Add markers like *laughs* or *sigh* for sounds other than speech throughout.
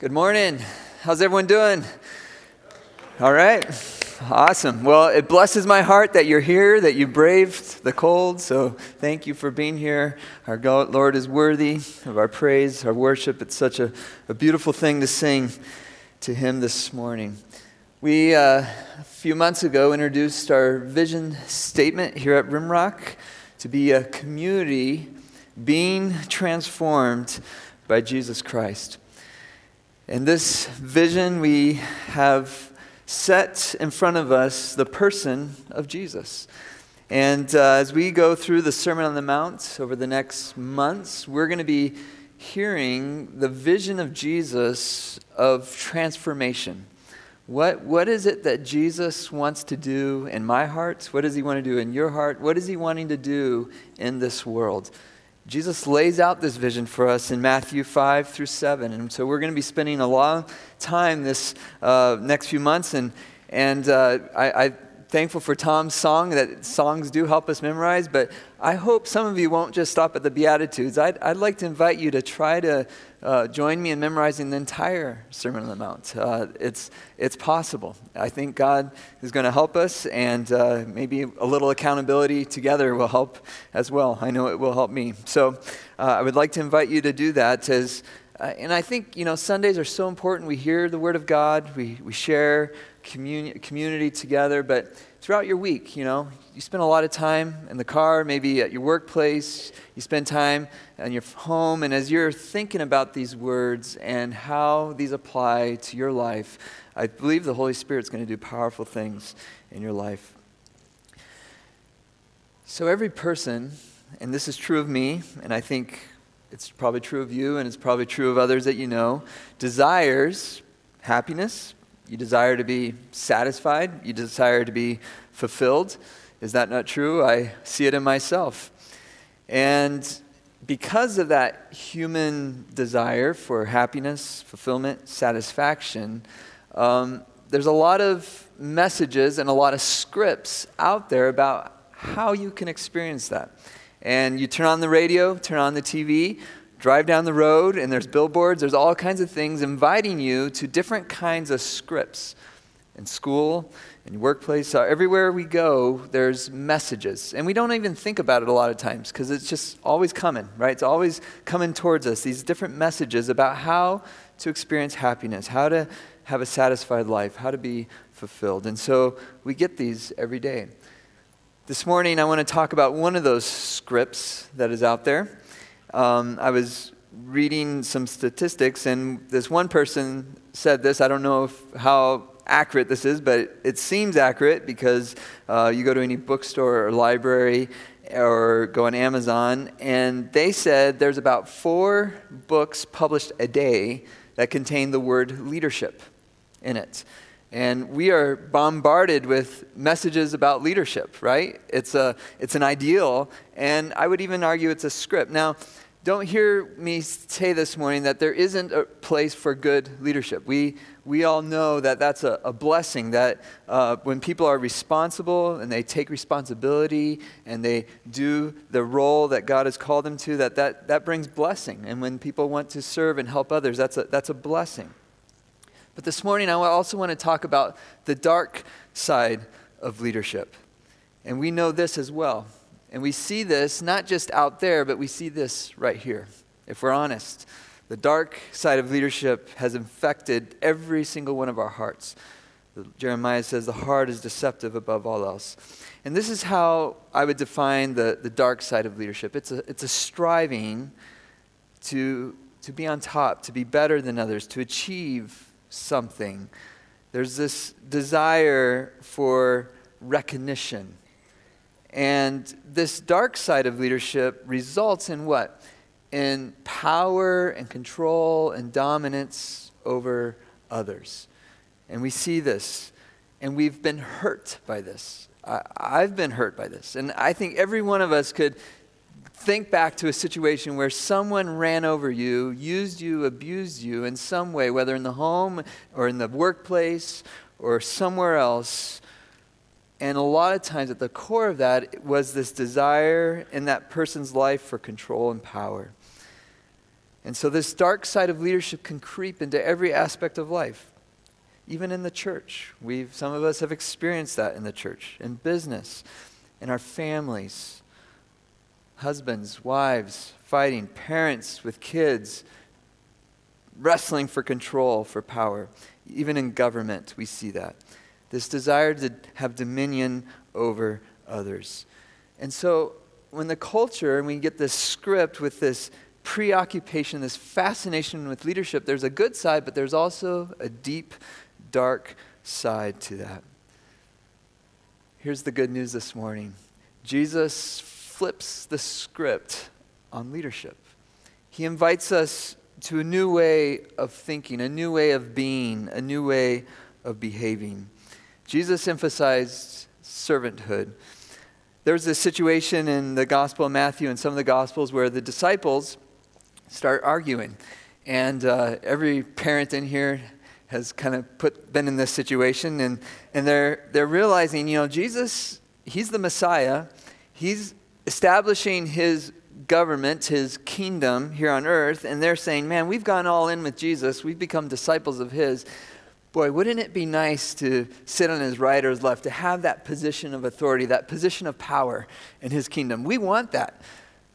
Good morning. How's everyone doing? All right. Awesome. Well, it blesses my heart that you're here, that you braved the cold. So thank you for being here. Our God, Lord is worthy of our praise, our worship. It's such a, a beautiful thing to sing to Him this morning. We, uh, a few months ago, introduced our vision statement here at Rimrock to be a community being transformed by Jesus Christ. In this vision, we have set in front of us the person of Jesus. And uh, as we go through the Sermon on the Mount over the next months, we're going to be hearing the vision of Jesus of transformation. What, what is it that Jesus wants to do in my heart? What does he want to do in your heart? What is he wanting to do in this world? Jesus lays out this vision for us in Matthew 5 through 7. And so we're going to be spending a long time this uh, next few months. And, and uh, I, I'm thankful for Tom's song, that songs do help us memorize. But I hope some of you won't just stop at the Beatitudes. I'd, I'd like to invite you to try to uh, join me in memorizing the entire Sermon on the Mount. Uh, it's, it's possible. I think God is going to help us, and uh, maybe a little accountability together will help as well. I know it will help me. So uh, I would like to invite you to do that as. Uh, and I think, you know, Sundays are so important. We hear the Word of God, we, we share communi- community together, but throughout your week, you know, you spend a lot of time in the car, maybe at your workplace, you spend time in your home, and as you're thinking about these words and how these apply to your life, I believe the Holy Spirit's going to do powerful things in your life. So, every person, and this is true of me, and I think it's probably true of you, and it's probably true of others that you know, desires happiness, you desire to be satisfied. You desire to be fulfilled. Is that not true? I see it in myself. And because of that human desire for happiness, fulfillment, satisfaction, um, there's a lot of messages and a lot of scripts out there about how you can experience that. And you turn on the radio, turn on the TV, drive down the road and there's billboards, there's all kinds of things inviting you to different kinds of scripts. In school, in your workplace, uh, everywhere we go, there's messages. And we don't even think about it a lot of times because it's just always coming, right? It's always coming towards us, these different messages about how to experience happiness, how to have a satisfied life, how to be fulfilled. And so we get these every day. This morning, I want to talk about one of those scripts that is out there. Um, I was reading some statistics, and this one person said this. I don't know if, how accurate this is, but it seems accurate because uh, you go to any bookstore or library or go on Amazon, and they said there's about four books published a day that contain the word leadership in it. And we are bombarded with messages about leadership, right? It's, a, it's an ideal, and I would even argue it's a script. Now, don't hear me say this morning that there isn't a place for good leadership. We, we all know that that's a, a blessing, that uh, when people are responsible and they take responsibility and they do the role that God has called them to, that, that, that brings blessing. And when people want to serve and help others, that's a, that's a blessing. But this morning, I also want to talk about the dark side of leadership. And we know this as well. And we see this not just out there, but we see this right here. If we're honest, the dark side of leadership has infected every single one of our hearts. Jeremiah says the heart is deceptive above all else. And this is how I would define the, the dark side of leadership it's a, it's a striving to, to be on top, to be better than others, to achieve something. There's this desire for recognition and this dark side of leadership results in what? In power and control and dominance over others. And we see this, and we've been hurt by this. I, have been hurt by this. And I think every one of us could think back to a situation where someone ran over you, used you, abused you in some way, whether in the home or in the workplace or somewhere else and a lot of times, at the core of that was this desire in that person's life for control and power. And so, this dark side of leadership can creep into every aspect of life, even in the church. We've, some of us have experienced that in the church, in business, in our families. Husbands, wives, fighting, parents with kids, wrestling for control, for power. Even in government, we see that. This desire to have dominion over others. And so, when the culture, and we get this script with this preoccupation, this fascination with leadership, there's a good side, but there's also a deep, dark side to that. Here's the good news this morning Jesus flips the script on leadership. He invites us to a new way of thinking, a new way of being, a new way of behaving. Jesus emphasized servanthood. There's this situation in the Gospel of Matthew and some of the Gospels where the disciples start arguing. And uh, every parent in here has kind of put, been in this situation, and, and they're, they're realizing, you know, Jesus, he's the Messiah. He's establishing his government, his kingdom here on earth, and they're saying, man, we've gone all in with Jesus. We've become disciples of his. Boy, wouldn't it be nice to sit on his right or his left, to have that position of authority, that position of power in his kingdom? We want that.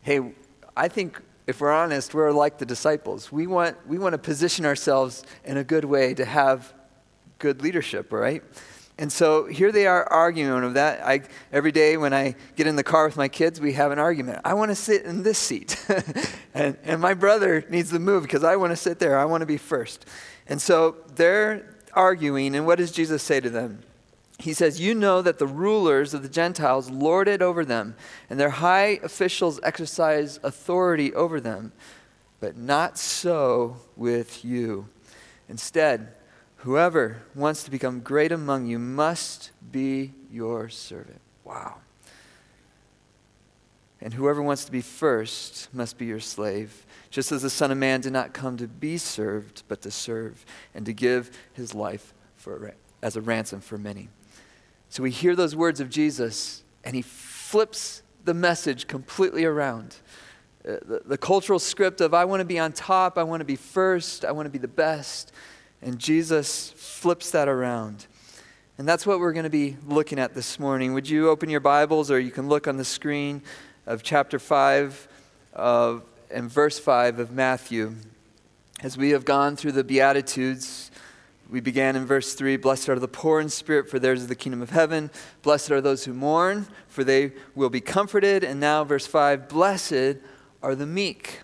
Hey, I think if we're honest, we're like the disciples. We want, we want to position ourselves in a good way to have good leadership, right? And so here they are arguing of that. I, every day when I get in the car with my kids, we have an argument. I want to sit in this seat. *laughs* and, and my brother needs to move because I want to sit there. I want to be first. And so they're arguing, and what does Jesus say to them? he says, You know that the rulers of the Gentiles lord it over them, and their high officials exercise authority over them. But not so with you. Instead, whoever wants to become great among you must be your servant. Wow. And whoever wants to be first must be your slave, just as the Son of Man did not come to be served, but to serve, and to give his life for, as a ransom for many. So we hear those words of Jesus, and he flips the message completely around. Uh, the, the cultural script of, I want to be on top, I want to be first, I want to be the best. And Jesus flips that around. And that's what we're going to be looking at this morning. Would you open your Bibles, or you can look on the screen of chapter 5 of, and verse 5 of Matthew. As we have gone through the Beatitudes, we began in verse 3 Blessed are the poor in spirit, for theirs is the kingdom of heaven. Blessed are those who mourn, for they will be comforted. And now, verse 5 Blessed are the meek,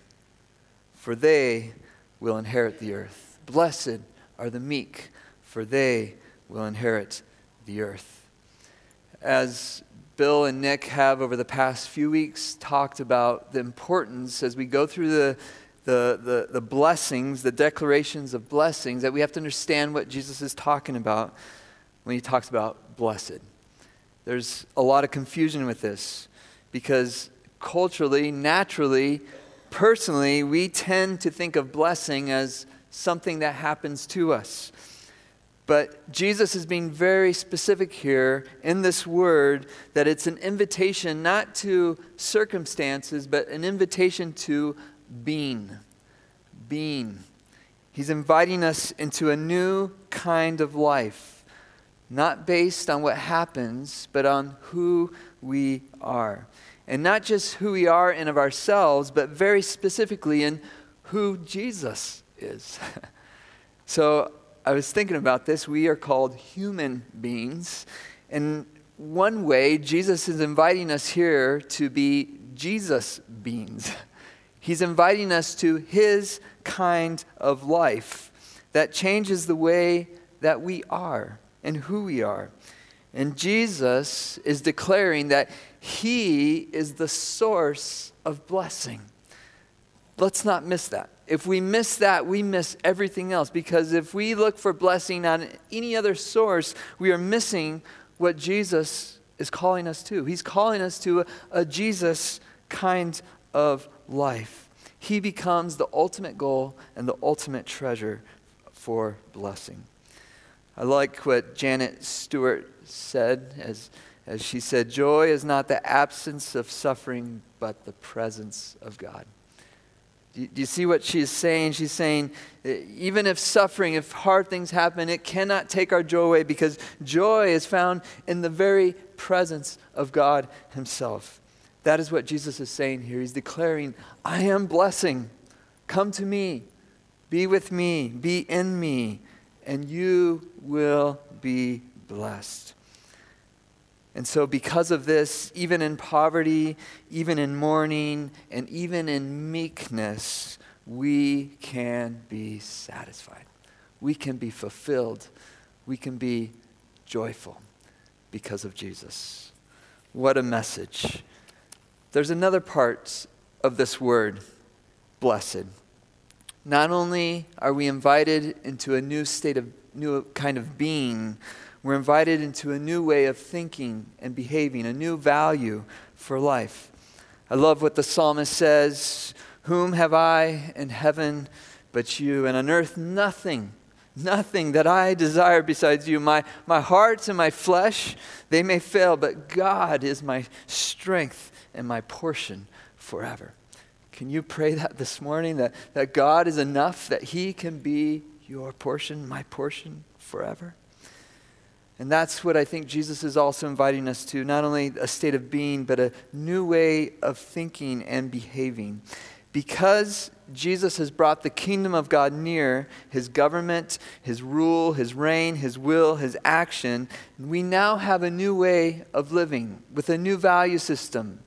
for they will inherit the earth. Blessed are the meek, for they will inherit the earth. As Bill and Nick have over the past few weeks talked about the importance as we go through the the, the, the blessings, the declarations of blessings, that we have to understand what Jesus is talking about when he talks about blessed. There's a lot of confusion with this because culturally, naturally, personally, we tend to think of blessing as something that happens to us. But Jesus is being very specific here in this word that it's an invitation not to circumstances, but an invitation to being. Being. He's inviting us into a new kind of life, not based on what happens, but on who we are. And not just who we are in of ourselves, but very specifically in who Jesus is. *laughs* so I was thinking about this. We are called human beings. And one way, Jesus is inviting us here to be Jesus beings. *laughs* He's inviting us to his kind of life that changes the way that we are and who we are. And Jesus is declaring that he is the source of blessing. Let's not miss that. If we miss that, we miss everything else. Because if we look for blessing on any other source, we are missing what Jesus is calling us to. He's calling us to a, a Jesus kind of life. He becomes the ultimate goal and the ultimate treasure for blessing. I like what Janet Stuart said as, as she said, Joy is not the absence of suffering, but the presence of God. Do you see what she's saying? She's saying, eh, even if suffering, if hard things happen, it cannot take our joy away because joy is found in the very presence of God Himself. That is what Jesus is saying here. He's declaring, I am blessing. Come to me, be with me, be in me, and you will be blessed. And so, because of this, even in poverty, even in mourning, and even in meekness, we can be satisfied. We can be fulfilled. We can be joyful because of Jesus. What a message. There's another part of this word, blessed. Not only are we invited into a new state of, new kind of being, we're invited into a new way of thinking and behaving, a new value for life. I love what the psalmist says Whom have I in heaven but you? And on earth, nothing, nothing that I desire besides you. My, my heart and my flesh, they may fail, but God is my strength and my portion forever. Can you pray that this morning? That, that God is enough, that He can be your portion, my portion forever? And that's what I think Jesus is also inviting us to not only a state of being, but a new way of thinking and behaving. Because Jesus has brought the kingdom of God near, his government, his rule, his reign, his will, his action, we now have a new way of living with a new value system.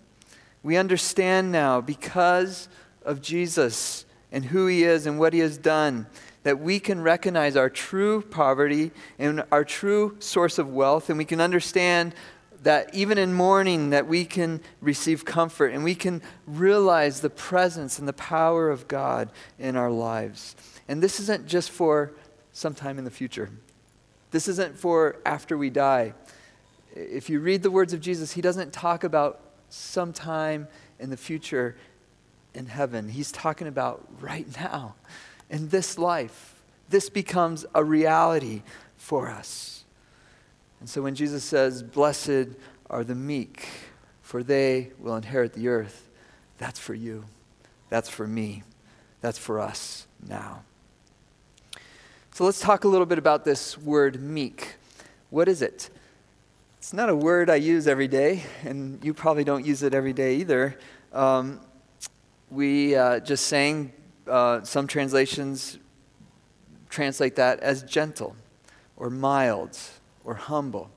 We understand now because of Jesus and who he is and what he has done that we can recognize our true poverty and our true source of wealth, and we can understand that even in mourning that we can receive comfort and we can realize the presence and the power of God in our lives. And this isn't just for sometime in the future. This isn't for after we die. If you read the words of Jesus, he doesn't talk about sometime in the future in heaven. He's talking about right now in this life, this becomes a reality for us. And so when Jesus says, Blessed are the meek, for they will inherit the earth, that's for you. That's for me. That's for us now. So let's talk a little bit about this word meek. What is it? It's not a word I use every day, and you probably don't use it every day either. Um, we uh, just sang uh, some translations translate that as gentle or mild or humble.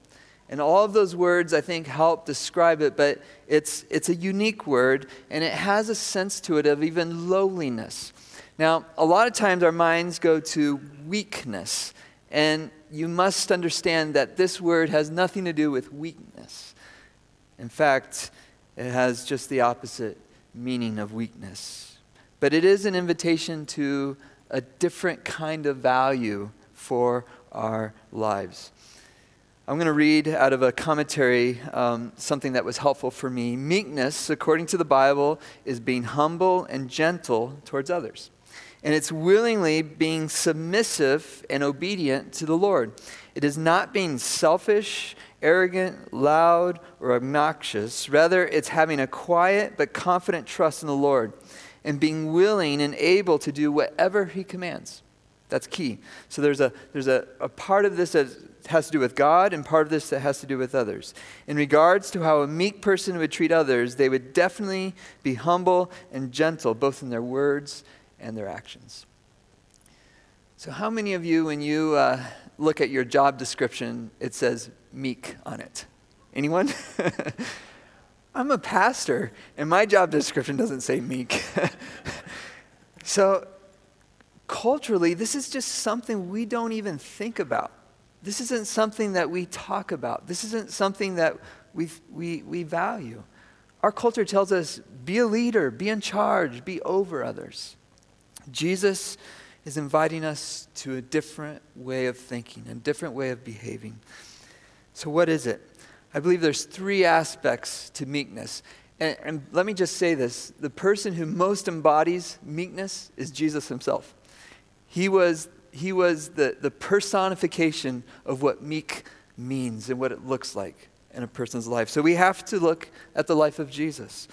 And all of those words, I think, help describe it, but it's, it's a unique word, and it has a sense to it of even lowliness. Now, a lot of times our minds go to weakness, and you must understand that this word has nothing to do with weakness. In fact, it has just the opposite meaning of weakness. But it is an invitation to a different kind of value for our lives. I'm going to read out of a commentary um, something that was helpful for me. Meekness, according to the Bible, is being humble and gentle towards others. And it's willingly being submissive and obedient to the Lord. It is not being selfish, arrogant, loud, or obnoxious. Rather, it's having a quiet but confident trust in the Lord and being willing and able to do whatever he commands. That's key. So there's a, there's a, a part of this that has to do with God and part of this that has to do with others. In regards to how a meek person would treat others, they would definitely be humble and gentle, both in their words and their actions. So, how many of you, when you uh, look at your job description, it says meek on it? Anyone? *laughs* I'm a pastor, and my job description doesn't say meek. *laughs* so, culturally, this is just something we don't even think about. This isn't something that we talk about. This isn't something that we, we, we value. Our culture tells us be a leader, be in charge, be over others. Jesus is inviting us to a different way of thinking, a different way of behaving. So, what is it? I believe there's three aspects to meekness. And, and, let me just say this the person who most embodies meekness is Jesus himself. He was, he was the, the personification of what meek means and what it looks like in a person's life. So we have to look at the life of Jesus.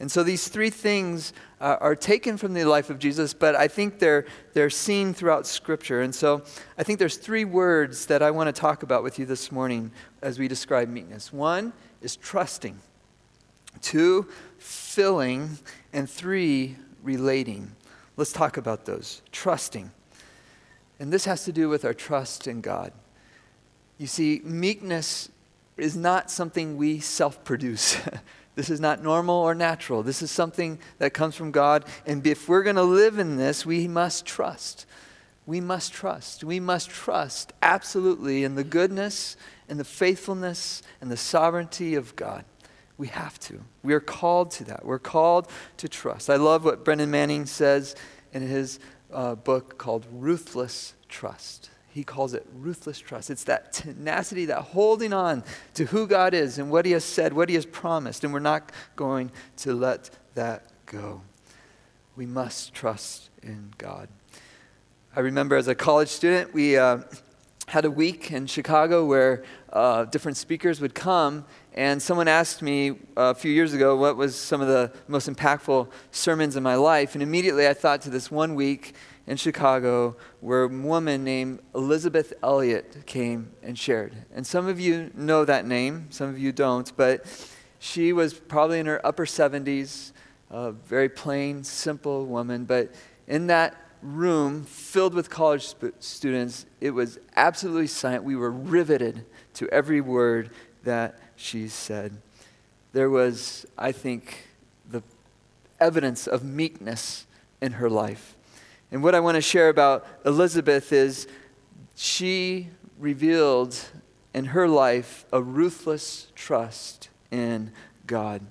And so these three things uh, are taken from the life of Jesus, but I think they're, they're seen throughout Scripture. And so I think there's three words that I want to talk about with you this morning as we describe meekness. One is trusting, two, filling, and three, relating. Let's talk about those. Trusting. And this has to do with our trust in God. You see, meekness is not something we self produce. *laughs* This is not normal or natural. This is something that comes from God. And if we're going to live in this, we must trust. We must trust. We must trust absolutely in the goodness and the faithfulness and the sovereignty of God. We have to. We are called to that. We're called to trust. I love what Brennan Manning says in his uh, book called Ruthless Trust he calls it ruthless trust. It's that tenacity, that holding on to who God is and what he has said, what he has promised, and we're not going to let that go. We must trust in God. I remember as a college student, we uh, had a week in Chicago where uh, different speakers would come, and someone asked me a few years ago what was some of the most impactful sermons in my life, and immediately I thought to this one week in Chicago where a woman named Elisabeth Elliot came and shared. And some of you know that name, some of you don't, but she was probably in her upper 70s, a very plain, simple woman. But in that room filled with college sp- students, it was absolutely silent. We were riveted to every word that she said. There was, I think, the evidence of meekness in her life. And what I want to share about Elisabeth is she revealed in her life a ruthless trust in God.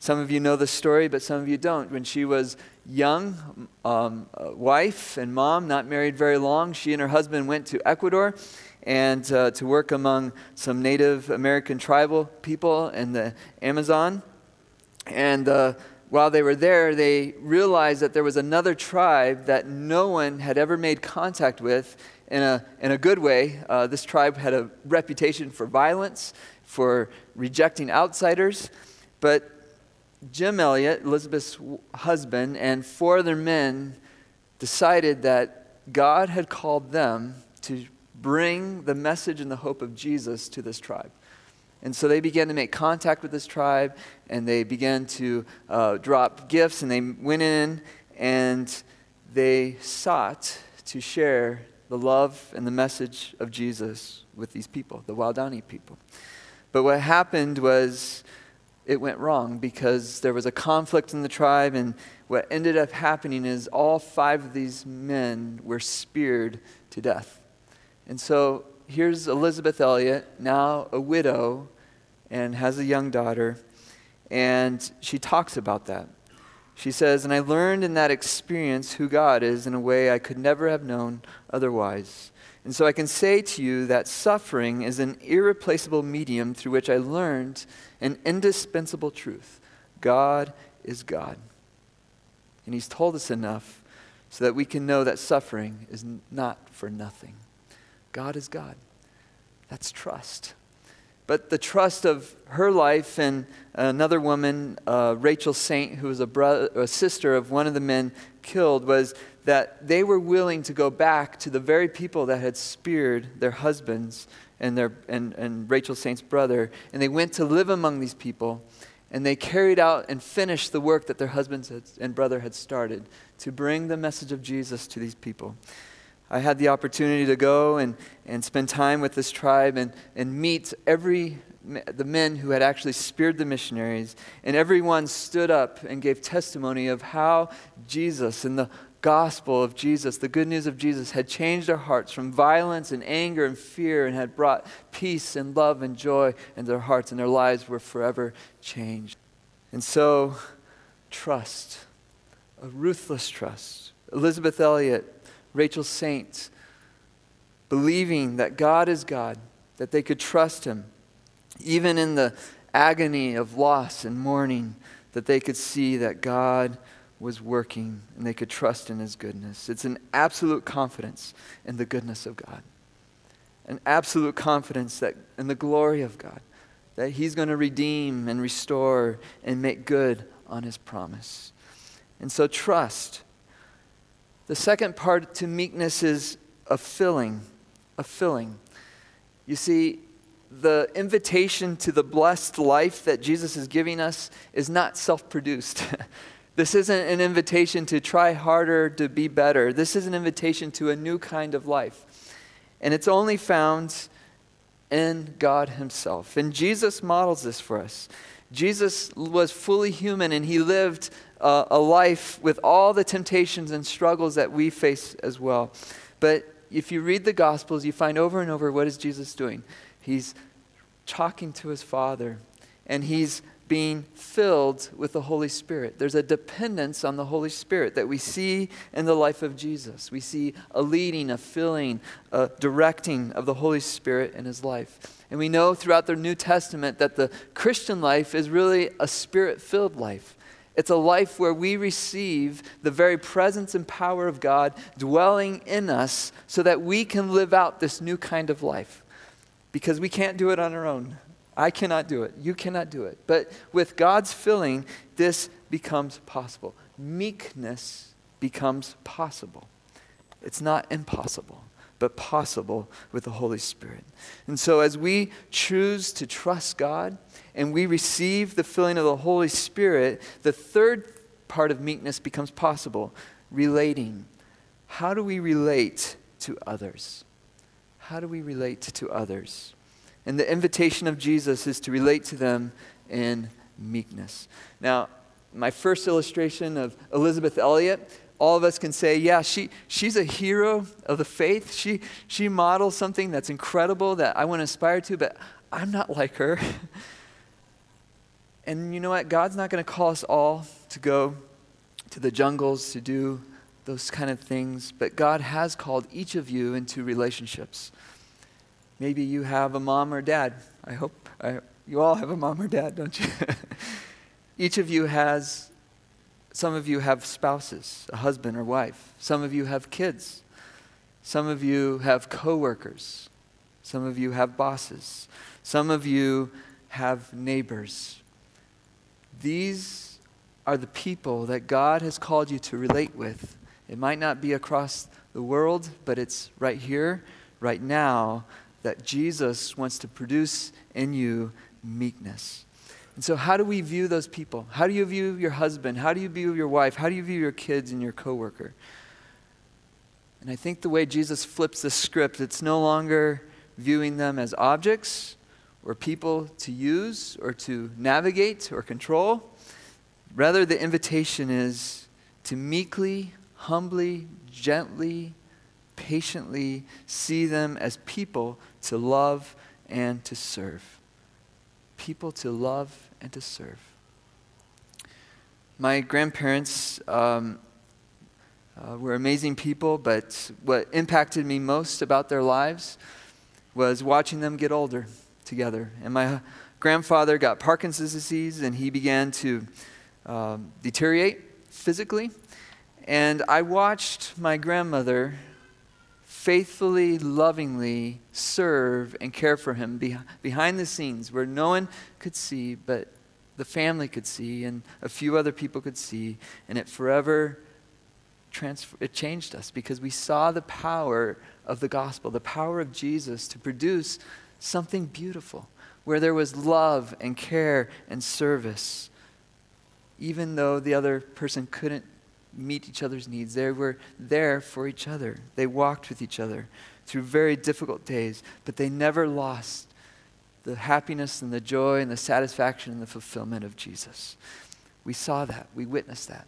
Some of you know the story, but some of you don't. When she was young, um, wife and mom, not married very long, she and her husband went to Ecuador and uh, to work among some Native American tribal people in the Amazon. And uh, while they were there, they realized that there was another tribe that no one had ever made contact with in a, in a good way. Uh, this tribe had a reputation for violence, for rejecting outsiders. But Jim Elliot, Elisabeth's husband, and four other men decided that God had called them to bring the message and the hope of Jesus to this tribe. And so they began to make contact with this tribe and they began to uh, drop gifts and they went in and they sought to share the love and the message of Jesus with these people, the Waodani people. But what happened was it went wrong because there was a conflict in the tribe, and what ended up happening is all five of these men were speared to death. And so here's Elisabeth Elliot, now a widow, and has a young daughter. And she talks about that. She says, And I learned in that experience who God is in a way I could never have known otherwise. And so I can say to you that suffering is an irreplaceable medium through which I learned an indispensable truth God is God. And He's told us enough so that we can know that suffering is not for nothing. God is God. That's trust. But the trust of her life and another woman, uh, Rachel Saint, who was a, brother, a sister of one of the men killed, was that they were willing to go back to the very people that had speared their husbands and, their, and, and Rachel Saint's brother. And they went to live among these people. And they carried out and finished the work that their husbands had, and brother had started to bring the message of Jesus to these people. I had the opportunity to go and, and spend time with this tribe and, and meet every the men who had actually speared the missionaries, and everyone stood up and gave testimony of how Jesus and the gospel of Jesus, the good news of Jesus, had changed their hearts from violence and anger and fear and had brought peace and love and joy in their hearts, and their lives were forever changed. And so, trust, a ruthless trust. elisabeth Elliot Rachel Saints, believing that God is God, that they could trust Him, even in the agony of loss and mourning, that they could see that God was working and they could trust in His goodness. It's an absolute confidence in the goodness of God, an absolute confidence that in the glory of God, that He's going to redeem and restore and make good on his promise. And so, trust. The second part to meekness is a filling. A filling. You see, the invitation to the blessed life that Jesus is giving us is not self produced. *laughs* this isn't an invitation to try harder to be better. This is an invitation to a new kind of life. And it's only found in God Himself. And Jesus models this for us. Jesus was fully human and he lived uh, a life with all the temptations and struggles that we face as well. But if you read the Gospels, you find over and over what is Jesus doing? He's talking to his Father and he's being filled with the Holy Spirit. There's a dependence on the Holy Spirit that we see in the life of Jesus. We see a leading, a filling, a directing of the Holy Spirit in his life. And we know throughout the New Testament that the Christian life is really a spirit filled life. It's a life where we receive the very presence and power of God dwelling in us so that we can live out this new kind of life. Because we can't do it on our own. I cannot do it. You cannot do it. But with God's filling, this becomes possible. Meekness becomes possible. It's not impossible, but possible with the Holy Spirit. And so, as we choose to trust God and we receive the filling of the Holy Spirit, the third part of meekness becomes possible relating. How do we relate to others? How do we relate to others? And the invitation of Jesus is to relate to them in meekness. Now, my first illustration of Elisabeth Elliot, all of us can say, yeah, she, she's a hero of the faith. She, she models something that's incredible that I want to aspire to, but I'm not like her. *laughs* and you know what? God's not going to call us all to go to the jungles to do those kind of things, but God has called each of you into relationships. Maybe you have a mom or dad. I hope I, you all have a mom or dad, don't you? *laughs* Each of you has, some of you have spouses, a husband or wife. Some of you have kids. Some of you have coworkers. Some of you have bosses. Some of you have neighbors. These are the people that God has called you to relate with. It might not be across the world, but it's right here, right now, that Jesus wants to produce in you meekness. And so, how do we view those people? How do you view your husband? How do you view your wife? How do you view your kids and your coworker? And I think the way Jesus flips the script, it's no longer viewing them as objects or people to use or to navigate or control. Rather, the invitation is to meekly, humbly, gently, patiently see them as people to love and to serve. People to love and to serve. My grandparents um, uh, were amazing people, but what impacted me most about their lives was watching them get older together. And my grandfather got Parkinson's disease, and he began to um, deteriorate physically. And I watched my grandmother faithfully, lovingly serve and care for him behind the scenes where no one could see, but the family could see and a few other people could see. And it forever transfer- it changed us because we saw the power of the gospel, the power of Jesus to produce something beautiful where there was love and care and service. Even though the other person couldn't meet each other's needs. They were there for each other. They walked with each other through very difficult days, but they never lost the happiness and the joy and the satisfaction and the fulfillment of Jesus. We saw that, we witnessed that.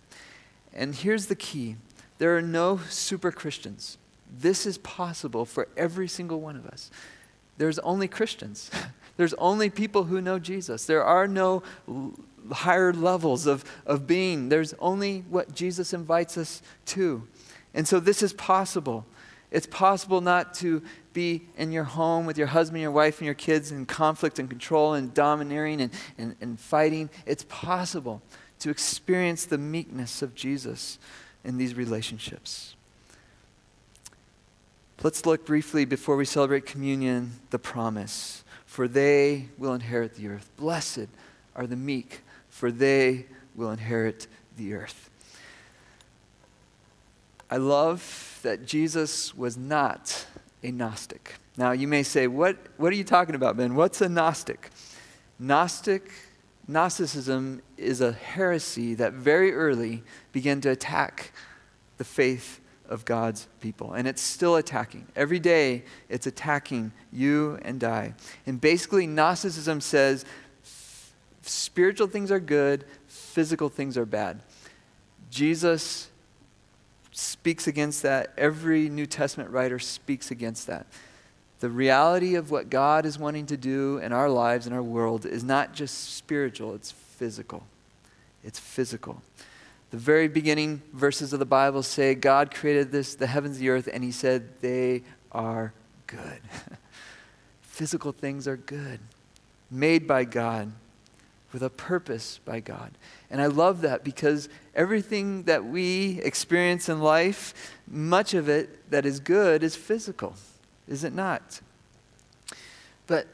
And here's the key there are no super Christians. This is possible for every single one of us. There's only Christians. *laughs* There's only people who know Jesus. There are no higher levels of, of being. There's only what Jesus invites us to. And so this is possible. It's possible not to be in your home with your husband, your wife, and your kids in conflict and control and domineering and, and, and fighting. It's possible to experience the meekness of Jesus in these relationships. Let's look briefly before we celebrate communion the promise. For they will inherit the earth. Blessed are the meek, for they will inherit the earth. I love that Jesus was not a Gnostic. Now, you may say, what, what are you talking about, Ben? What's a Gnostic? Gnostic, Gnosticism is a heresy that very early began to attack the faith of God's people. And it's still attacking. Every day, it's attacking you and I. And basically, Gnosticism says spiritual things are good, physical things are bad. Jesus speaks against that. Every New Testament writer speaks against that. The reality of what God is wanting to do in our lives, in our world, is not just spiritual, it's physical. It's physical. The very beginning verses of the Bible say God created this, the heavens, the earth, and he said they are good. *laughs* physical things are good, made by God, with a purpose by God. And I love that because everything that we experience in life, much of it that is good is physical, is it not? But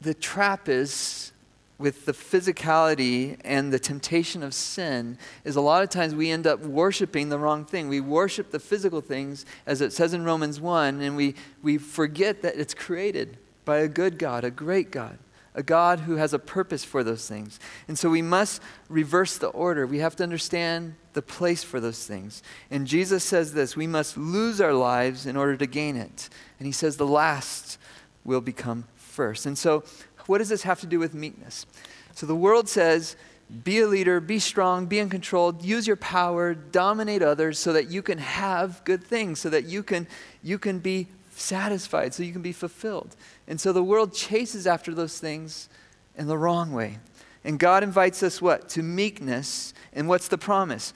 the trap is with the physicality and the temptation of sin is a lot of times we end up worshiping the wrong thing. We worship the physical things, as it says in Romans 1, and we, we forget that it's created by a good God, a great God a God who has a purpose for those things. And so we must reverse the order. We have to understand the place for those things. And Jesus says this we must lose our lives in order to gain it. And he says the last will become first. And so, what does this have to do with meekness? So, the world says, be a leader, be strong, be in control, use your power, dominate others so that you can have good things, so that you can, you can be satisfied, so you can be fulfilled. And so the world chases after those things in the wrong way. And God invites us what? To meekness. And what's the promise?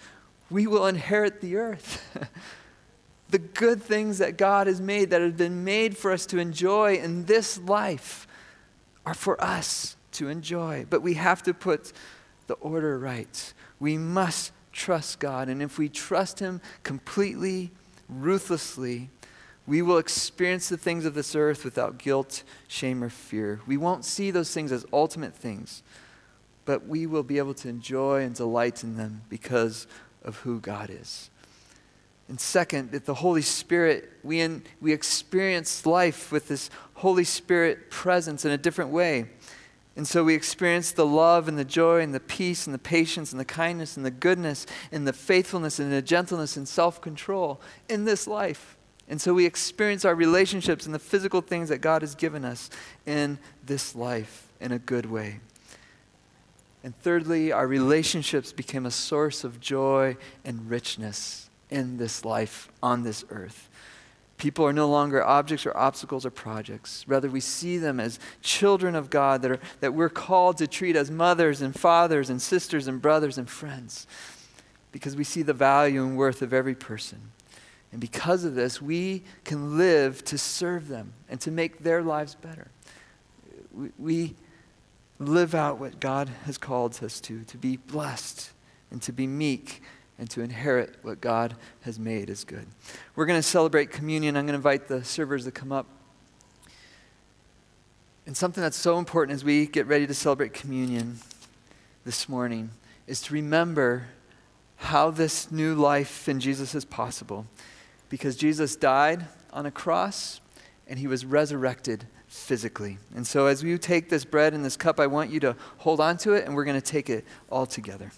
We will inherit the earth. *laughs* the good things that God has made, that have been made for us to enjoy in this life, are for us to enjoy. But we have to put the order right. We must trust God. And if we trust Him completely, ruthlessly, we will experience the things of this earth without guilt, shame, or fear. We won't see those things as ultimate things, but we will be able to enjoy and delight in them because of who God is. And second, that the Holy Spirit, we, in, we experience life with this Holy Spirit presence in a different way. And so we experience the love and the joy and the peace and the patience and the kindness and the goodness and the faithfulness and the gentleness and self control in this life. And so we experience our relationships and the physical things that God has given us in this life in a good way. And thirdly, our relationships became a source of joy and richness in this life on this earth. People are no longer objects or obstacles or projects. Rather, we see them as children of God that, are, that we're called to treat as mothers and fathers and sisters and brothers and friends because we see the value and worth of every person. And because of this, we can live to serve them and to make their lives better. We, we live out what God has called us to, to be blessed and to be meek and to inherit what God has made as good. We're going to celebrate communion. I'm going to invite the servers to come up. And something that's so important as we get ready to celebrate communion this morning is to remember how this new life in Jesus is possible because Jesus died on a cross and he was resurrected physically. And so, as we take this bread and this cup, I want you to hold on to it, and we're going to take it all together.